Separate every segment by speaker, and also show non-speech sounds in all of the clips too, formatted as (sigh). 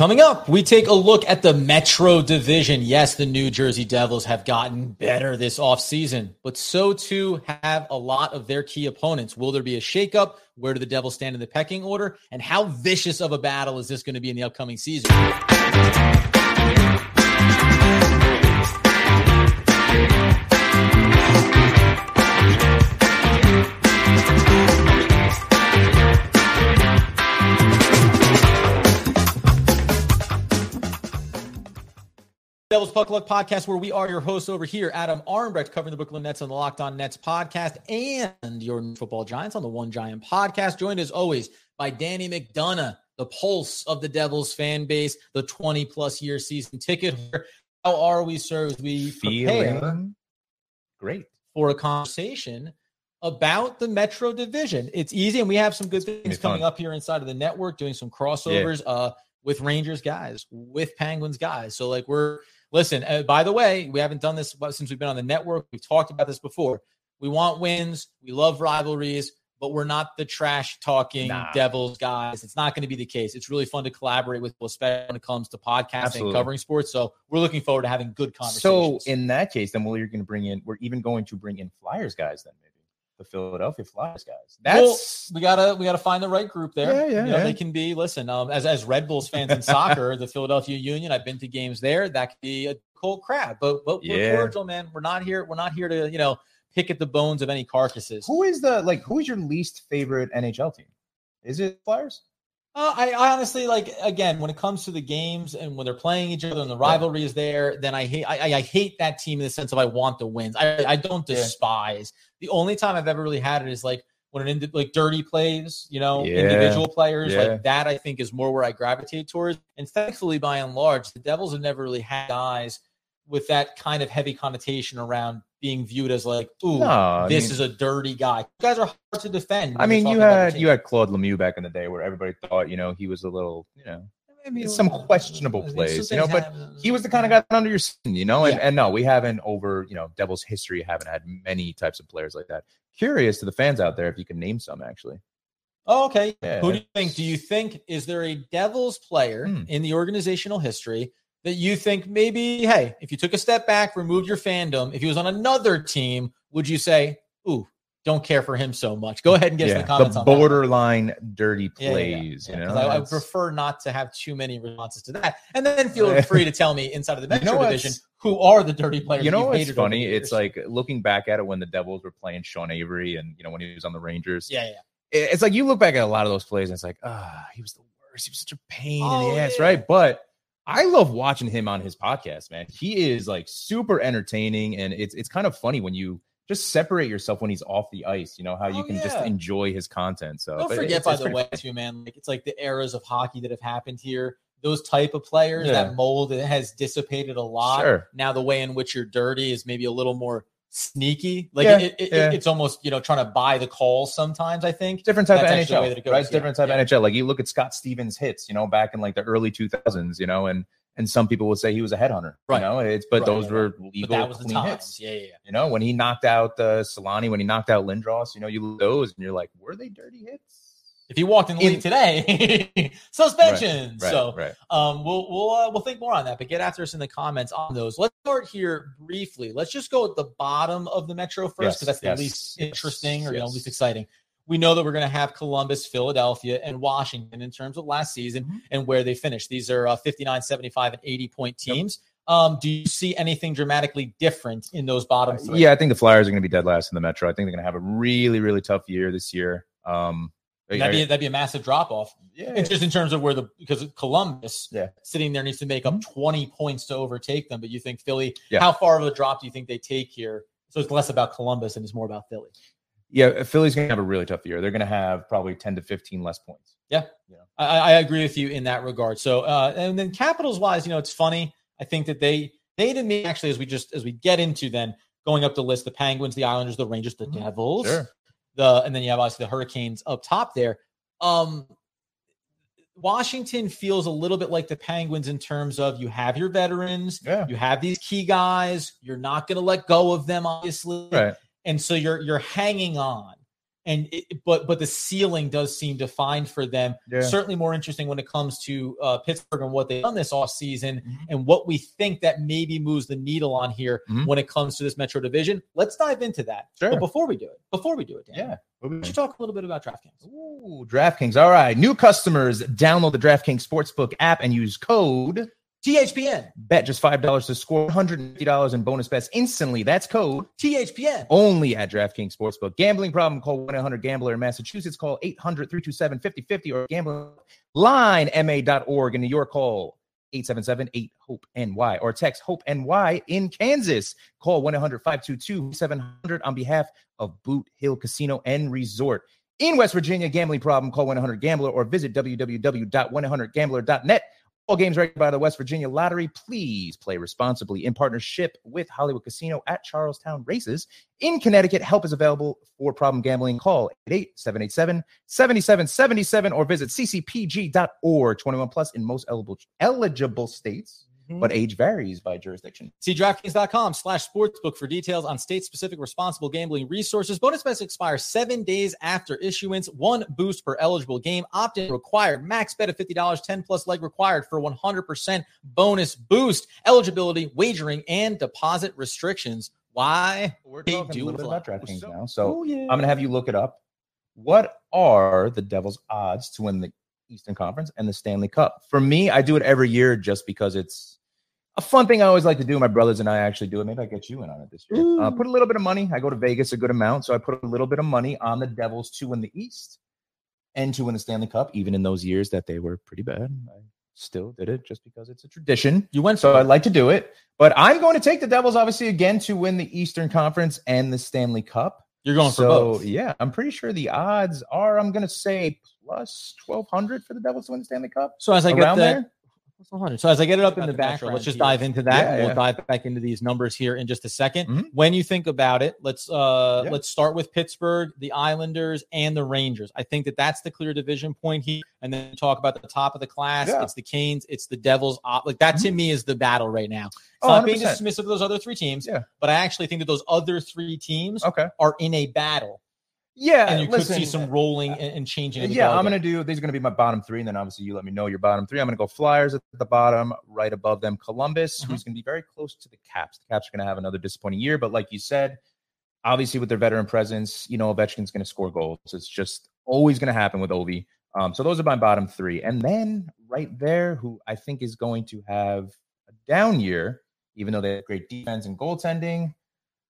Speaker 1: Coming up, we take a look at the Metro Division. Yes, the New Jersey Devils have gotten better this offseason, but so too have a lot of their key opponents. Will there be a shakeup? Where do the Devils stand in the pecking order? And how vicious of a battle is this going to be in the upcoming season? Devils Puck Luck podcast, where we are your hosts over here, Adam Armbrecht, covering the Brooklyn Nets on the Locked On Nets podcast, and your football giants on the One Giant podcast. Joined as always by Danny McDonough, the pulse of the Devils fan base, the 20 plus year season ticket. How are we, sir, as we prepare
Speaker 2: Feeling great.
Speaker 1: for a conversation about the Metro Division? It's easy, and we have some good things coming up here inside of the network, doing some crossovers uh, with Rangers guys, with Penguins guys. So, like, we're listen. Uh, by the way, we haven't done this since we've been on the network. We've talked about this before. We want wins. We love rivalries, but we're not the trash talking
Speaker 2: Nah.
Speaker 1: Devils guys. It's not going to be the case. It's really fun to collaborate with, especially when it comes to podcasting and covering sports. So we're looking forward to having good conversations.
Speaker 2: So in that case, then well, you're going to bring in. We're even going to bring in Flyers guys. Then maybe the Philadelphia Flyers guys. That's
Speaker 1: we gotta we gotta find the right group there.
Speaker 2: Yeah, yeah,
Speaker 1: You know,
Speaker 2: yeah.
Speaker 1: They can be listen. Um, as as Red Bulls fans in soccer, the Philadelphia Union. I've been to games there. That could be a cold crab, but but we're cordial, man. We're not here. We're not here to you know pick at the bones of any carcasses.
Speaker 2: who is the like who is your least favorite NHL team? Is it Flyers?
Speaker 1: Uh, I, I honestly like again when it comes to the games and when they're playing each other and the rivalry is there, then I hate I, I- I hate that team in the sense of I want the wins. I I don't
Speaker 2: Yeah.
Speaker 1: despise. The only time I've ever really had it is like when an indi- like dirty plays, you know,
Speaker 2: Yeah.
Speaker 1: individual players
Speaker 2: Yeah.
Speaker 1: like that. I think is more where I gravitate towards. And thankfully, by and large, the Devils have never really had guys with that kind of heavy connotation around being viewed as like, ooh,
Speaker 2: No,
Speaker 1: this
Speaker 2: mean-
Speaker 1: is a dirty guy. You guys are hard to defend.
Speaker 2: I mean, you had you had Claude Lemieux back in the day, where everybody thought you know he was a little you know maybe some questionable plays, you know, but he was the kind of guy under your skin, you know. And,
Speaker 1: Yeah.
Speaker 2: and no, we haven't over you know Devils history haven't had many types of players like that. Curious to the fans out there if you can name some actually.
Speaker 1: Oh, okay.
Speaker 2: Yeah.
Speaker 1: Who do you think? Do you think is there a Devils player
Speaker 2: Hmm.
Speaker 1: in the organizational history that you think maybe, hey, if you took a step back, removed your fandom, if he was on another team, would you say, ooh, don't care for him so much? Go ahead and get in
Speaker 2: yeah,
Speaker 1: the comments
Speaker 2: the borderline dirty
Speaker 1: Yeah, yeah, yeah.
Speaker 2: plays. You know,
Speaker 1: I, I prefer not to have too many responses to that. And then feel (laughs) free to tell me inside of the
Speaker 2: You know
Speaker 1: division who are the dirty players.
Speaker 2: you know what's funny? It's like looking back at it when the Devils were playing Sean Avery and you know when he was on the Rangers.
Speaker 1: yeah, yeah.
Speaker 2: It's like you look back at a lot of those plays and it's like, ah, he was the worst. He was such a pain in
Speaker 1: Oh,
Speaker 2: the ass,
Speaker 1: yeah.
Speaker 2: right? But I love watching him on his podcast, man. He is like super entertaining, and it's it's kind of funny when you just separate yourself when he's off the ice. You know how you
Speaker 1: Oh,
Speaker 2: can just enjoy his content. So
Speaker 1: Don't forget,
Speaker 2: it's-
Speaker 1: by
Speaker 2: it's
Speaker 1: the way, too, man. Like it's like the eras of hockey that have happened here. Those type of players,
Speaker 2: Yeah.
Speaker 1: that mold, has dissipated a lot.
Speaker 2: Sure.
Speaker 1: Now the way in which you're dirty is maybe a little more sneaky. Like
Speaker 2: Yeah,
Speaker 1: it, it,
Speaker 2: yeah.
Speaker 1: it's almost you know trying to buy the calls sometimes. I think.
Speaker 2: different type
Speaker 1: That's
Speaker 2: of
Speaker 1: the
Speaker 2: NHL,
Speaker 1: goes,
Speaker 2: right?
Speaker 1: Yeah,
Speaker 2: different type of NHL. Like you look at Scott Stevens hits, you know, back in like the early 2000s, you know, and and some people would say he was a headhunter,
Speaker 1: Right.
Speaker 2: You know, it's but
Speaker 1: Right,
Speaker 2: those
Speaker 1: right,
Speaker 2: were legal
Speaker 1: that was
Speaker 2: clean hits.
Speaker 1: Yeah, yeah.
Speaker 2: You know, when he knocked out uh, Solani, when he knocked out Lindros, you know, you look at those and you're like, were they dirty hits?
Speaker 1: If he walked in the league today, (laughs) suspension.
Speaker 2: Right,
Speaker 1: so
Speaker 2: right.
Speaker 1: Um, we'll we'll uh, we'll think more on that, but get after us in the comments on those. Let's start here briefly. Let's just go at the bottom of the Metro first
Speaker 2: Yes,
Speaker 1: because that's the least
Speaker 2: yes,
Speaker 1: interesting or you know least exciting. We know that we're going to have Columbus, Philadelphia, and Washington in terms of last season
Speaker 2: Mm-hmm.
Speaker 1: and where they finished. These are uh, 59, 75, and 80 point teams. Um, do you see anything dramatically different in those bottom three?
Speaker 2: Yeah, I think the Flyers are going to be dead last in the Metro. I think they're going to have a really, really tough year this year. Um,
Speaker 1: that'd be that'd be a massive drop off.
Speaker 2: yeah.
Speaker 1: It's just in terms of where the because Columbus
Speaker 2: Yeah.
Speaker 1: sitting there needs to make up 20 points to overtake them. But you think Philly,
Speaker 2: Yeah.
Speaker 1: how far of a drop do you think they take here? So it's less about Columbus and it's more about Philly.
Speaker 2: yeah, Philly's going to have a really tough year. They're going to have probably 10 to 15 less points.
Speaker 1: Yeah, I, I agree with you in that regard. So uh, and then Capitals wise, you know, it's funny. I think that they they to me actually as we just as we get into then going up the list, the Penguins, the Islanders, the Rangers, the
Speaker 2: Mhm.
Speaker 1: Devils,
Speaker 2: Sure.
Speaker 1: The and then you have obviously the Hurricanes up top there. Um Washington feels a little bit like the Penguins in terms of you have your veterans,
Speaker 2: Yeah.
Speaker 1: you have these key guys, you're not going to let go of them obviously.
Speaker 2: Right.
Speaker 1: And so you're you're hanging on. And it, but but the ceiling does seem defined for them.
Speaker 2: Yeah.
Speaker 1: Certainly more interesting when it comes to uh, Pittsburgh and what they've done this off season
Speaker 2: Mhm.
Speaker 1: and what we think that maybe moves the needle on here
Speaker 2: Mhm.
Speaker 1: when it comes to this Metro division. Let's dive into that.
Speaker 2: Sure.
Speaker 1: But before we do it, before we do it, Dan,
Speaker 2: Yeah.
Speaker 1: why don't you talk a little bit about DraftKings?
Speaker 2: Ooh, DraftKings. All right. New customers download the DraftKings Sportsbook app and use code
Speaker 1: THPN,
Speaker 2: BET just $5 to score $150 in bonus bets instantly. That's code
Speaker 1: THPN.
Speaker 2: only at DraftKings Sportsbook. Gambling problem, call 1-800-GAMBLER in Massachusetts. Call 800-327-5050 or gamblinglinema.org. In New York, call 877-8-HOPE-NY or text HOPE-NY in Kansas. Call 1-800-522-700 on behalf of Boot Hill Casino and Resort. In West Virginia, gambling problem, call 1-800-GAMBLER or visit www.1-800-GAMBLER.net. All games regulated by the West Virginia Lottery. Please play responsibly in partnership with Hollywood Casino at Charlestown Races. In Connecticut, help is available for problem gambling. Call 888-787-7777 or visit ccpg.org. 21 plus in most eligible, eligible states, Mm-hmm. but age varies by jurisdiction.
Speaker 1: See DraftKings.com slash sportsbook for details on state specific responsible gambling resources. Bonus bets expire seven days after issuance. One boost per eligible game. Opt in required. Max bet of $50. 10 plus leg required for 100% bonus boost. Eligibility, wagering, and deposit restrictions. Why?
Speaker 2: We're
Speaker 1: They
Speaker 2: talking
Speaker 1: do
Speaker 2: a little bit about DraftKings now. So
Speaker 1: Oh, yeah.
Speaker 2: I'm going to have you look it up. What are the Devils' odds to win the Eastern Conference and the Stanley Cup? For me, I do it every year just because it's a fun thing I always like to do. My brothers and I actually do it. Maybe I get you in on it this year. Uh, put a little bit of money. I go to Vegas a good amount, so I put a little bit of money on the Devils to win the East and to win the Stanley Cup, even in those years that they were pretty bad. I still did it just because it's a tradition.
Speaker 1: You went
Speaker 2: So I'd like to do it, but I'm going to take the Devils obviously again to win the Eastern Conference and the Stanley Cup.
Speaker 1: You're going for both.
Speaker 2: Yeah, I'm pretty sure the odds are. I'm going to say plus 1200 for the Devils to win the Stanley Cup.
Speaker 1: So as I get that,
Speaker 2: there?
Speaker 1: So as I get it up in the
Speaker 2: the
Speaker 1: background, let's just
Speaker 2: here.
Speaker 1: dive into that.
Speaker 2: Yeah,
Speaker 1: we'll
Speaker 2: yeah.
Speaker 1: dive back into these numbers here in just a 2nd
Speaker 2: Mhm.
Speaker 1: When you think about it, let's uh
Speaker 2: Yeah.
Speaker 1: let's start with Pittsburgh, the Islanders, and the Rangers. I think that that's the clear division point here, and then talk about the top of the class.
Speaker 2: Yeah.
Speaker 1: It's the Canes, it's the Devils. Uh, Like that to me is the battle right now. It's
Speaker 2: Oh,
Speaker 1: not being
Speaker 2: 100%.
Speaker 1: dismissive of those other three teams,
Speaker 2: Yeah.
Speaker 1: but I actually think that those other three teams
Speaker 2: Okay.
Speaker 1: are in a battle,
Speaker 2: Yeah.
Speaker 1: and you
Speaker 2: listen,
Speaker 1: could see some rolling and, and changing.
Speaker 2: Yeah, I'm going to do these are going to be my bottom three. And then obviously you let me know your bottom three. I'm going to go Flyers at the bottom, right above them, Columbus,
Speaker 1: Mhm.
Speaker 2: who's going to be very close to the Caps. The Caps are going to have another disappointing year. But like you said, obviously with their veteran presence, you know, Ovechkin's going to score goals. It's just always going to happen with Ovi. Um, so those are my bottom three. And then right there, who I think is going to have a down year, even though they have great defense and goaltending,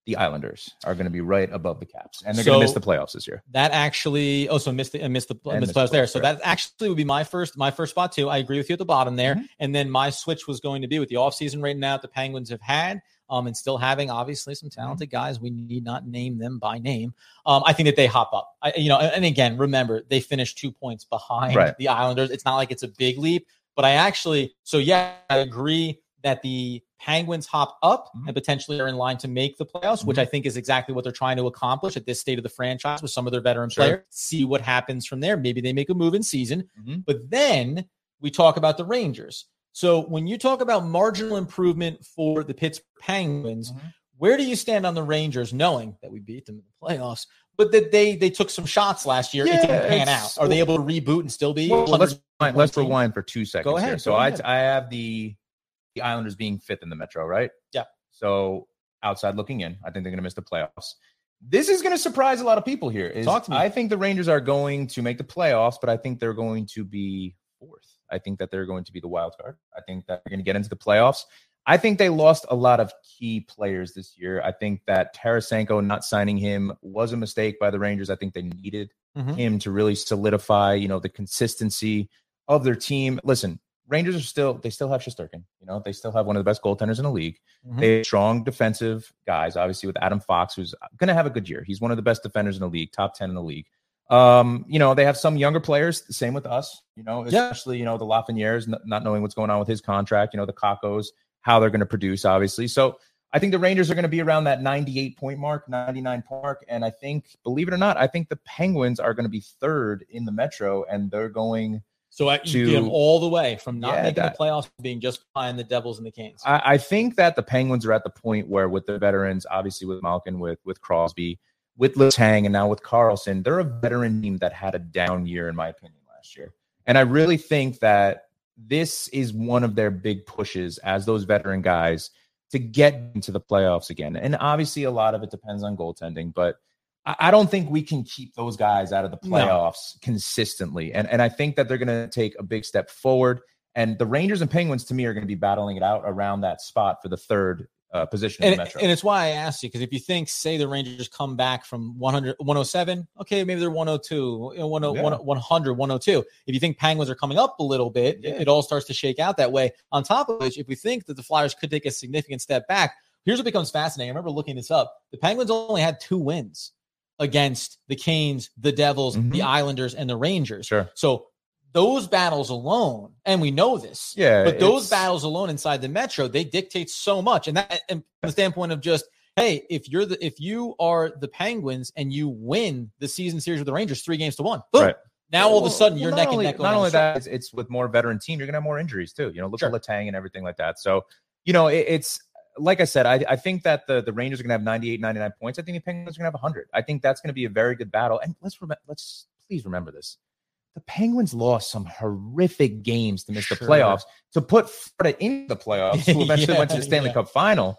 Speaker 2: the Islanders are going to be right above the Caps. And they're going to miss the playoffs this year.
Speaker 1: That actually, oh, so missed the missed the
Speaker 2: And
Speaker 1: missed playoffs
Speaker 2: the
Speaker 1: there. So that actually would be my first my first spot too. I agree with you at the bottom there.
Speaker 2: Mhm.
Speaker 1: And then my switch was going to be with the offseason right now the Penguins have had, um, and still having obviously some
Speaker 2: Mm-hmm.
Speaker 1: talented guys. We need not name them by name. Um, I think that they hop up. I, you know, and, and again, remember they finished two points behind
Speaker 2: Right.
Speaker 1: the Islanders. It's not like it's a big leap, but I actually, so yeah, I agree that the Penguins hop up
Speaker 2: Mhm.
Speaker 1: and potentially are in line to make the playoffs, which
Speaker 2: Mhm.
Speaker 1: I think is exactly what they're trying to accomplish at this state of the franchise with some of their veteran
Speaker 2: Sure.
Speaker 1: players. See what happens from there. Maybe they make a move in season,
Speaker 2: Mhm.
Speaker 1: but then we talk about the Rangers. So when you talk about marginal improvement for the Pittsburgh Penguins,
Speaker 2: Mhm.
Speaker 1: where do you stand on the Rangers, knowing that we beat them in the playoffs, but that they they took some shots last year? it didn't pan out. Are they able to reboot and still be?
Speaker 2: Well, let's rewind, let's rewind for two seconds.
Speaker 1: Go
Speaker 2: here.
Speaker 1: ahead,
Speaker 2: So
Speaker 1: go
Speaker 2: I. I have the the Islanders being fifth in the Metro, right?
Speaker 1: Yeah.
Speaker 2: So outside looking in, I think they're going to miss the playoffs. This is going to surprise a lot of people here. Is
Speaker 1: Talk to me.
Speaker 2: I think the Rangers are going to make the playoffs, but I think they're going to be fourth. I think that they're going to be the wild card. I think that they're going to get into the playoffs. I think they lost a lot of key players this year. I think that Tarasenko not signing him was a mistake by the Rangers. I think they needed
Speaker 1: Mhm.
Speaker 2: him to really solidify, you know, the consistency of their team. Listen, Rangers are still they still have Shesterkin. You know, they still have one of the best goaltenders in the league.
Speaker 1: Mhm.
Speaker 2: They have strong defensive guys, obviously with Adam Fox, who's going to have a good year. He's one of the best defenders in the league, top ten in the league. Um, you know, they have some younger players. Same with us. You know,
Speaker 1: Yeah.
Speaker 2: especially you know the Lafrenieres, n- not knowing what's going on with his contract. You know, the Kakkos, how they're going to produce, obviously. So I think the Rangers are going to be around that 98 point mark, 99 point mark. And I think, believe it or not, I think the Penguins are going to be third in the Metro and they're going,
Speaker 1: So I, you get
Speaker 2: to-
Speaker 1: them all the way from not
Speaker 2: Yeah,
Speaker 1: making
Speaker 2: that-
Speaker 1: the playoffs to being just behind the Devils and the Canes.
Speaker 2: I, I think that the Penguins are at the point where with the veterans, obviously with Malkin, with, with Crosby, with Letang, and now with Karlsson, they're a veteran team that had a down year, in my opinion, last year. And I really think that this is one of their big pushes as those veteran guys to get into the playoffs again. And obviously, a lot of it depends on goaltending, but I don't think we can keep those guys out of the
Speaker 1: No.
Speaker 2: playoffs consistently. And and I think that they're going to take a big step forward. And the Rangers and Penguins, to me, are going to be battling it out around that spot for the third uh, position in
Speaker 1: and,
Speaker 2: the Metro.
Speaker 1: and it's why I asked you because if you think, say, the Rangers come back from 100, 107, okay, maybe they're 102, you know, 10
Speaker 2: Yeah.
Speaker 1: 100, 102. If you think Penguins are coming up a little bit,
Speaker 2: Yeah.
Speaker 1: it all starts to shake out that way. On top of which, if we think that the Flyers could take a significant step back, here's what becomes fascinating. I remember looking this up. The Penguins only had two wins against the Canes, the Devils,
Speaker 2: Mhm.
Speaker 1: the Islanders, and the Rangers.
Speaker 2: Sure.
Speaker 1: So those battles alone, and we know this,
Speaker 2: Yeah,
Speaker 1: but those battles alone inside the metro, they dictate so much. And that, and from the standpoint of just, hey, if you're the, if you are the Penguins and you win the season series with the Rangers, three games to one, boom.
Speaker 2: Right.
Speaker 1: Now all of a sudden you're
Speaker 2: not
Speaker 1: neck
Speaker 2: only,
Speaker 1: and neck.
Speaker 2: Not only that, it's, it's with more veteran team, you're gonna have more injuries too. You know, look
Speaker 1: Sure.
Speaker 2: at Letang and everything like that. So, you know, it, it's like I said, I, I think that the, the Rangers are gonna have 98, 99 points. I think the Penguins are gonna have 100. I think that's gonna be a very good battle. And let's remember, let's please remember this: the Penguins lost some horrific games to miss the playoffs to put Florida in the playoffs, who (laughs) eventually went to the Stanley
Speaker 1: yeah.
Speaker 2: Cup final.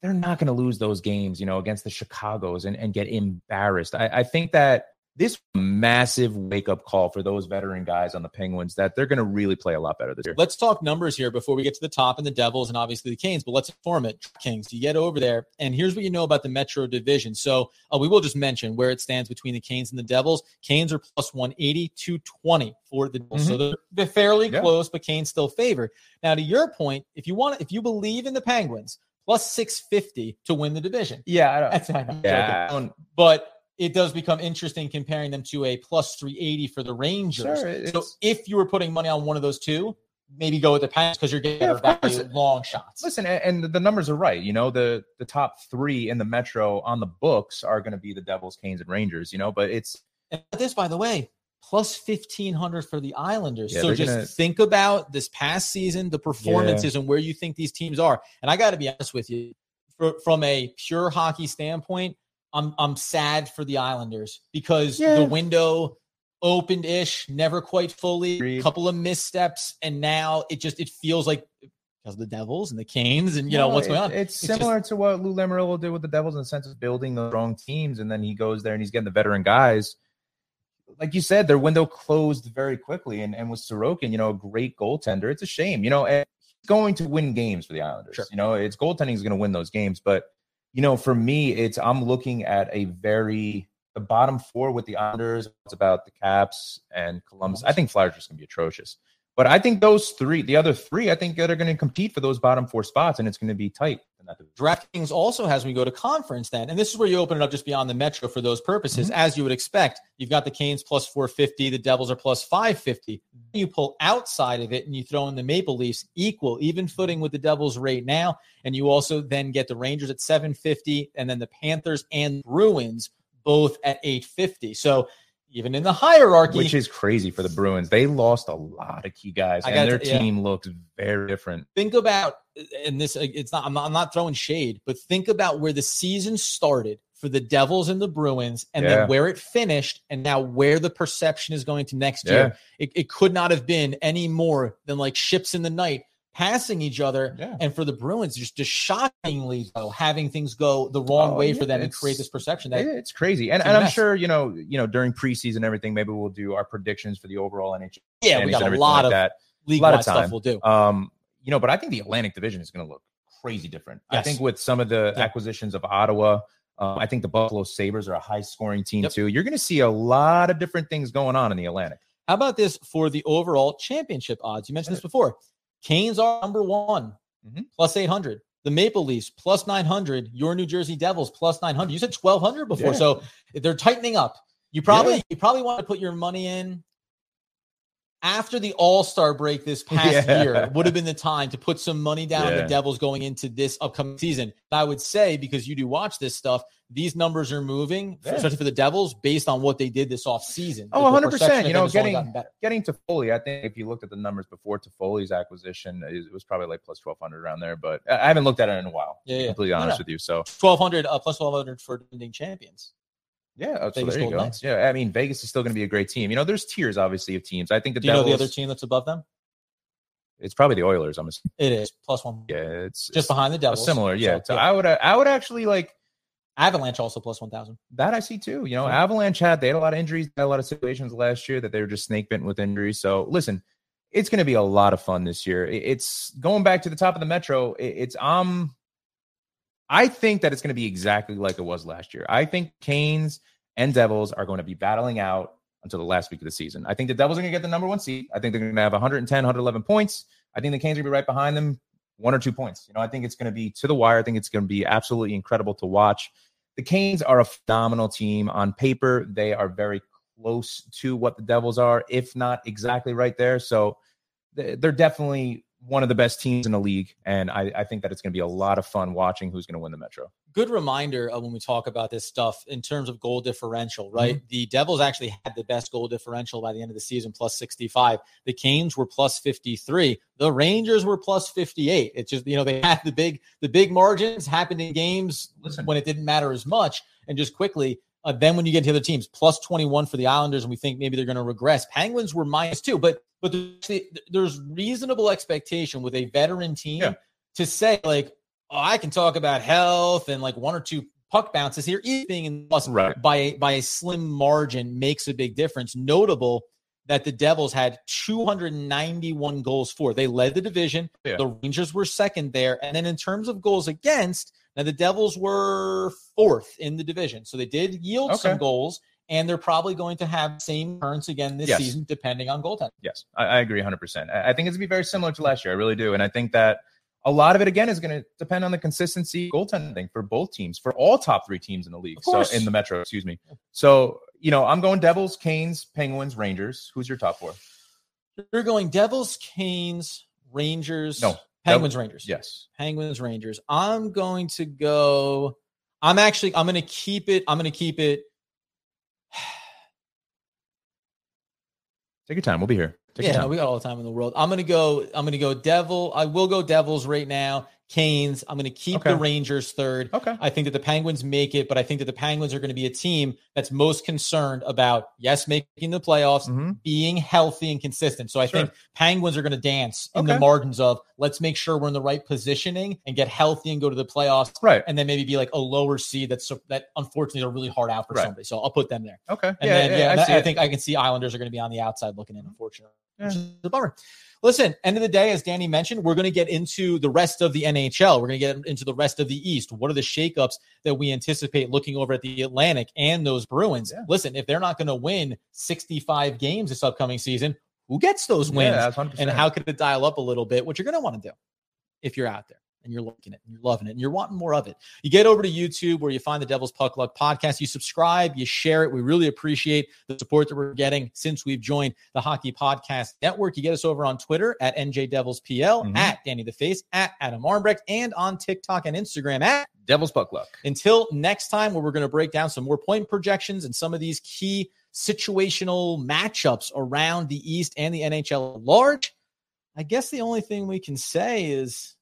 Speaker 2: They're not going to lose those games, you know, against the Chicago's and, and get embarrassed. I, I think that this massive wake up call for those veteran guys on the Penguins that they're going to really play a lot better this year.
Speaker 1: Let's talk numbers here before we get to the top and the Devils and obviously the Canes, but let's inform it. Kings, you get over there, and here's what you know about the Metro Division. So uh, we will just mention where it stands between the Canes and the Devils. Canes are plus 180, 220 for the Devils. So they're, they're fairly
Speaker 2: Yeah.
Speaker 1: close, but Canes still favored. Now, to your point, if you want, if you believe in the Penguins, plus 650 to win the division.
Speaker 2: Yeah, I don't,
Speaker 1: That's I
Speaker 2: yeah,
Speaker 1: joking. but it does become interesting comparing them to a plus 380 for the Rangers.
Speaker 2: Sure,
Speaker 1: so if you were putting money on one of those two, maybe go with the Penguins because you're getting
Speaker 2: Yeah,
Speaker 1: better value long shots.
Speaker 2: Listen, and the numbers are right. You know, the the top three in the Metro on the books are going to be the Devils, Canes, and Rangers. You know, but it's
Speaker 1: And this, by the way, plus 1500 for the Islanders.
Speaker 2: Yeah,
Speaker 1: so just
Speaker 2: gonna-
Speaker 1: think about this past season, the performances, and where you think these teams are. And I got to be honest with you, for, from a pure hockey standpoint, I'm I'm sad for the Islanders because
Speaker 2: Yeah.
Speaker 1: the window opened ish, never quite fully,
Speaker 2: Agreed.
Speaker 1: couple of missteps, and now it just it feels like because of the Devils and the Canes and you know what's
Speaker 2: it-
Speaker 1: going on.
Speaker 2: It's,
Speaker 1: just-
Speaker 2: similar to what Lou Lamoriello did with the Devils in the sense of building the wrong teams, and then he goes there and he's getting the veteran guys. Like you said, their window closed very quickly, and and with Sorokin, you know, a great goaltender. It's a shame, you know, and he's going to win games for the Islanders.
Speaker 1: Sure.
Speaker 2: You know, it's goaltending is going to win those games, but you know, for me, it's I'm looking at a very the bottom four with the Islanders. It's about the Caps and Columbus. I think Flyers are just going to be atrocious. But I think those three, the other three, I think that are going to compete for those bottom four spots, and it's going to be tight. in.
Speaker 1: DraftKings also has we go to conference then, and this is where you open it up just beyond the Metro for those purposes,
Speaker 2: Mm-hmm.
Speaker 1: as you would expect. You've got the Canes plus 450, the Devils are plus 550. You pull outside of it and you throw in the Maple Leafs equal, even footing with the Devils right now, and you also then get the Rangers at 750, and then the Panthers and Bruins both at 850. So even in the hierarchy,
Speaker 2: which is crazy for the Bruins. They lost a lot of key guys,
Speaker 1: I
Speaker 2: and their
Speaker 1: to- yeah.
Speaker 2: team looks very different.
Speaker 1: think about and this uh, it's not I'm, not I'm not throwing shade but think about where the season started for the devils and the bruins and
Speaker 2: Yeah.
Speaker 1: then where it finished and now where the perception is going to next
Speaker 2: Yeah.
Speaker 1: year it, it could not have been any more than like ships in the night passing each other
Speaker 2: Yeah.
Speaker 1: and for the bruins just, just shockingly though having things go the wrong
Speaker 2: Oh,
Speaker 1: way for them and create this perception that
Speaker 2: It- it's crazy, and,
Speaker 1: it's
Speaker 2: and I'm sure you know, you know, during preseason and everything, maybe we'll do our predictions for the overall NHL.
Speaker 1: yeah we got a lot
Speaker 2: like
Speaker 1: of
Speaker 2: that.
Speaker 1: league
Speaker 2: lot
Speaker 1: wide
Speaker 2: of
Speaker 1: stuff we'll do
Speaker 2: Um, you know, but I think the Atlantic Division is going to look crazy different.
Speaker 1: Yes.
Speaker 2: I think with some of the
Speaker 1: Yeah.
Speaker 2: acquisitions of Ottawa, um, I think the Buffalo Sabres are a high scoring team
Speaker 1: Yep.
Speaker 2: too. You're going to see a lot of different things going on in the Atlantic.
Speaker 1: How about this for the overall championship odds? You mentioned this before. Canes are number one,
Speaker 2: Mhm.
Speaker 1: plus 800. The Maple Leafs plus 900. Your New Jersey Devils plus 900. You said 1200 before.
Speaker 2: Yeah.
Speaker 1: So they're tightening up. You probably
Speaker 2: Yeah.
Speaker 1: you probably want to put your money in after the All-Star break this (laughs) past
Speaker 2: Yeah.
Speaker 1: year would have been the time to put some money down on the Devils going into this upcoming season. I would say because you do watch this stuff, these numbers are moving,
Speaker 2: Yeah.
Speaker 1: especially for the Devils, based on what they did this offseason.
Speaker 2: Oh, 100%. You know, getting- Getting to Foley, I think if you looked at the numbers before Toffoli's acquisition, it was probably like plus 1200 around there, but I haven't looked at it in a while.
Speaker 1: Yeah, yeah.
Speaker 2: completely honest
Speaker 1: no.
Speaker 2: with you. So,
Speaker 1: 1200 uh, plus 1200 for defending champions.
Speaker 2: Yeah, oh, so there you go.
Speaker 1: Knights.
Speaker 2: Yeah, I mean, Vegas is still going to be a great team. You know, there's tiers obviously of teams. I think the
Speaker 1: Do you know the other team that's above them?
Speaker 2: it's probably the Oilers. I'm assuming.
Speaker 1: It is plus one.
Speaker 2: Yeah, it's
Speaker 1: Just
Speaker 2: it's
Speaker 1: behind the Devils.
Speaker 2: similar. Yeah,
Speaker 1: So,
Speaker 2: so I would I would actually like
Speaker 1: Avalanche also plus 1000.
Speaker 2: that I see too. You know,
Speaker 1: Yeah.
Speaker 2: Avalanche had they had a lot of injuries, had a lot of situations last year that they were just snake bitten with injuries. So listen, it's going to be a lot of fun this year. It's going back to the top of the Metro. it- It's um, I think that it's going to be exactly like it was last year. I think Canes and Devils are going to be battling out until the last week of the season. I think the Devils are going to get the number one seed. I think they're going to have 110, 111 points. I think the Canes are going to be right behind them, one or two points. You know, I think it's going to be to the wire. I think it's going to be absolutely incredible to watch. The Canes are a phenomenal team on paper. They are very close to what the Devils are, if not exactly right there. So they're definitely one of the best teams in the league. And I, I think that it's going to be a lot of fun watching who's going to win the Metro.
Speaker 1: Good reminder of when we talk about this stuff in terms of goal differential, right? Mm-hmm. The Devils actually had the best goal differential by the end of the season, plus 65. The Canes were plus 53. The Rangers were plus 58. It's just, you know, they had the big, the big margins happened in games
Speaker 2: Listen.
Speaker 1: when it didn't matter as much. And just quickly, uh, then when you get to the other teams, plus 21 for the Islanders, and we think maybe they're going to regress. Penguins were minus two, but but there's, there's reasonable expectation with a veteran team
Speaker 2: Yeah.
Speaker 1: to say like, oh, I can talk about health and like one or two puck bounces here. Each being in plus
Speaker 2: Right.
Speaker 1: by a, by a slim margin makes a big difference. Notable that the Devils had 291 goals for. They led the division.
Speaker 2: Yeah.
Speaker 1: The Rangers were second there. And then in terms of goals against, now the Devils were fourth in the division. So they did yield some goals, and they're probably going to have same turns again this
Speaker 2: Yes.
Speaker 1: season, depending on goaltending.
Speaker 2: Yes, I, I agree 100%. I, I think it's going to be very similar to last year. I really do. And I think that a lot of it, again, is going to depend on the consistency goaltending for both teams, for all top three teams in the league. So in the Metro, excuse me. So, you know, I'm going Devils, Canes, Penguins, Rangers. Who's your top four?
Speaker 1: You're going Devils, Canes, Rangers,
Speaker 2: No,
Speaker 1: Penguins, Rangers.
Speaker 2: Yes.
Speaker 1: Penguins, Rangers. I'm going to go. I'm actually. I'm going to keep it. I'm going to keep it.
Speaker 2: Take your time. We'll be here. Take
Speaker 1: yeah, no, we got all the time in the world. I'm going to go. I'm going to go Devil. I will go Devils right now. Canes. I'm going to keep the Rangers third.
Speaker 2: okay.
Speaker 1: I think that the Penguins make it, but I think that the Penguins are going to be a team that's most concerned about yes, making the playoffs,
Speaker 2: Mhm.
Speaker 1: being healthy and consistent. So I
Speaker 2: Sure.
Speaker 1: think Penguins are going to dance in the margins of let's make sure we're in the right positioning and get healthy and go to the playoffs,
Speaker 2: Right.
Speaker 1: and then maybe be like a lower seed that's that unfortunately are really hard out for
Speaker 2: Right.
Speaker 1: somebody. So I'll put them there.
Speaker 2: Okay.
Speaker 1: And
Speaker 2: yeah,
Speaker 1: then yeah,
Speaker 2: yeah, I,
Speaker 1: I think I can see Islanders are going to be on the outside looking in, unfortunately. Which is a bummer. Listen, end of the day, as Danny mentioned, we're going to get into the rest of the NHL. We're going to get into the rest of the East. What are the shakeups that we anticipate looking over at the Atlantic and those Bruins?
Speaker 2: Yeah.
Speaker 1: Listen, if they're not going to win 65 games this upcoming season, who gets those wins?
Speaker 2: Yeah,
Speaker 1: and how could it dial up a little bit? What you're going to want to do if you're out there and you're liking it and you're loving it and you're wanting more of it. You get over to YouTube where you find the Devil's Puck Luck podcast. You subscribe, you share it. We really appreciate the support that we're getting since we've joined the Hockey Podcast Network. You get us over on Twitter at NJ Devils PL,
Speaker 2: Mhm.
Speaker 1: at Danny the Face, at Adam Armbrecht, and on TikTok and Instagram at
Speaker 2: Devil's Puck Luck.
Speaker 1: until next time, where we're going to break down some more point projections and some of these key situational matchups around the East and the NHL at large. I guess the only thing we can say is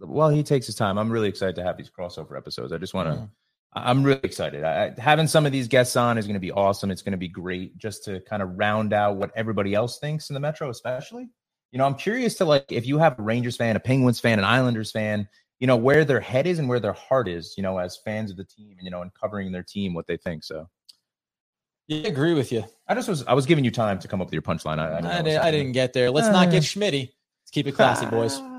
Speaker 2: Well, he takes his time. I'm really excited to have these crossover episodes. I just want to.
Speaker 1: Mm.
Speaker 2: I'm really excited. I, having some of these guests on is going to be awesome. It's going to be great just to kind of round out what everybody else thinks in the Metro, especially. You know, I'm curious to like if you have a Rangers fan, a Penguins fan, an Islanders fan, you know, where their head is and where their heart is, you know, as fans of the team and, you know, and covering their team, what they think. So
Speaker 1: Yeah, I agree with you.
Speaker 2: I just was, I was giving you time to come up with your punchline. I, I,
Speaker 1: I,
Speaker 2: didn't know
Speaker 1: didn't,
Speaker 2: it was
Speaker 1: I didn't get there. Let's not
Speaker 2: Uh.
Speaker 1: get (laughs) Schmitty. Let's keep it classy, boys. (laughs)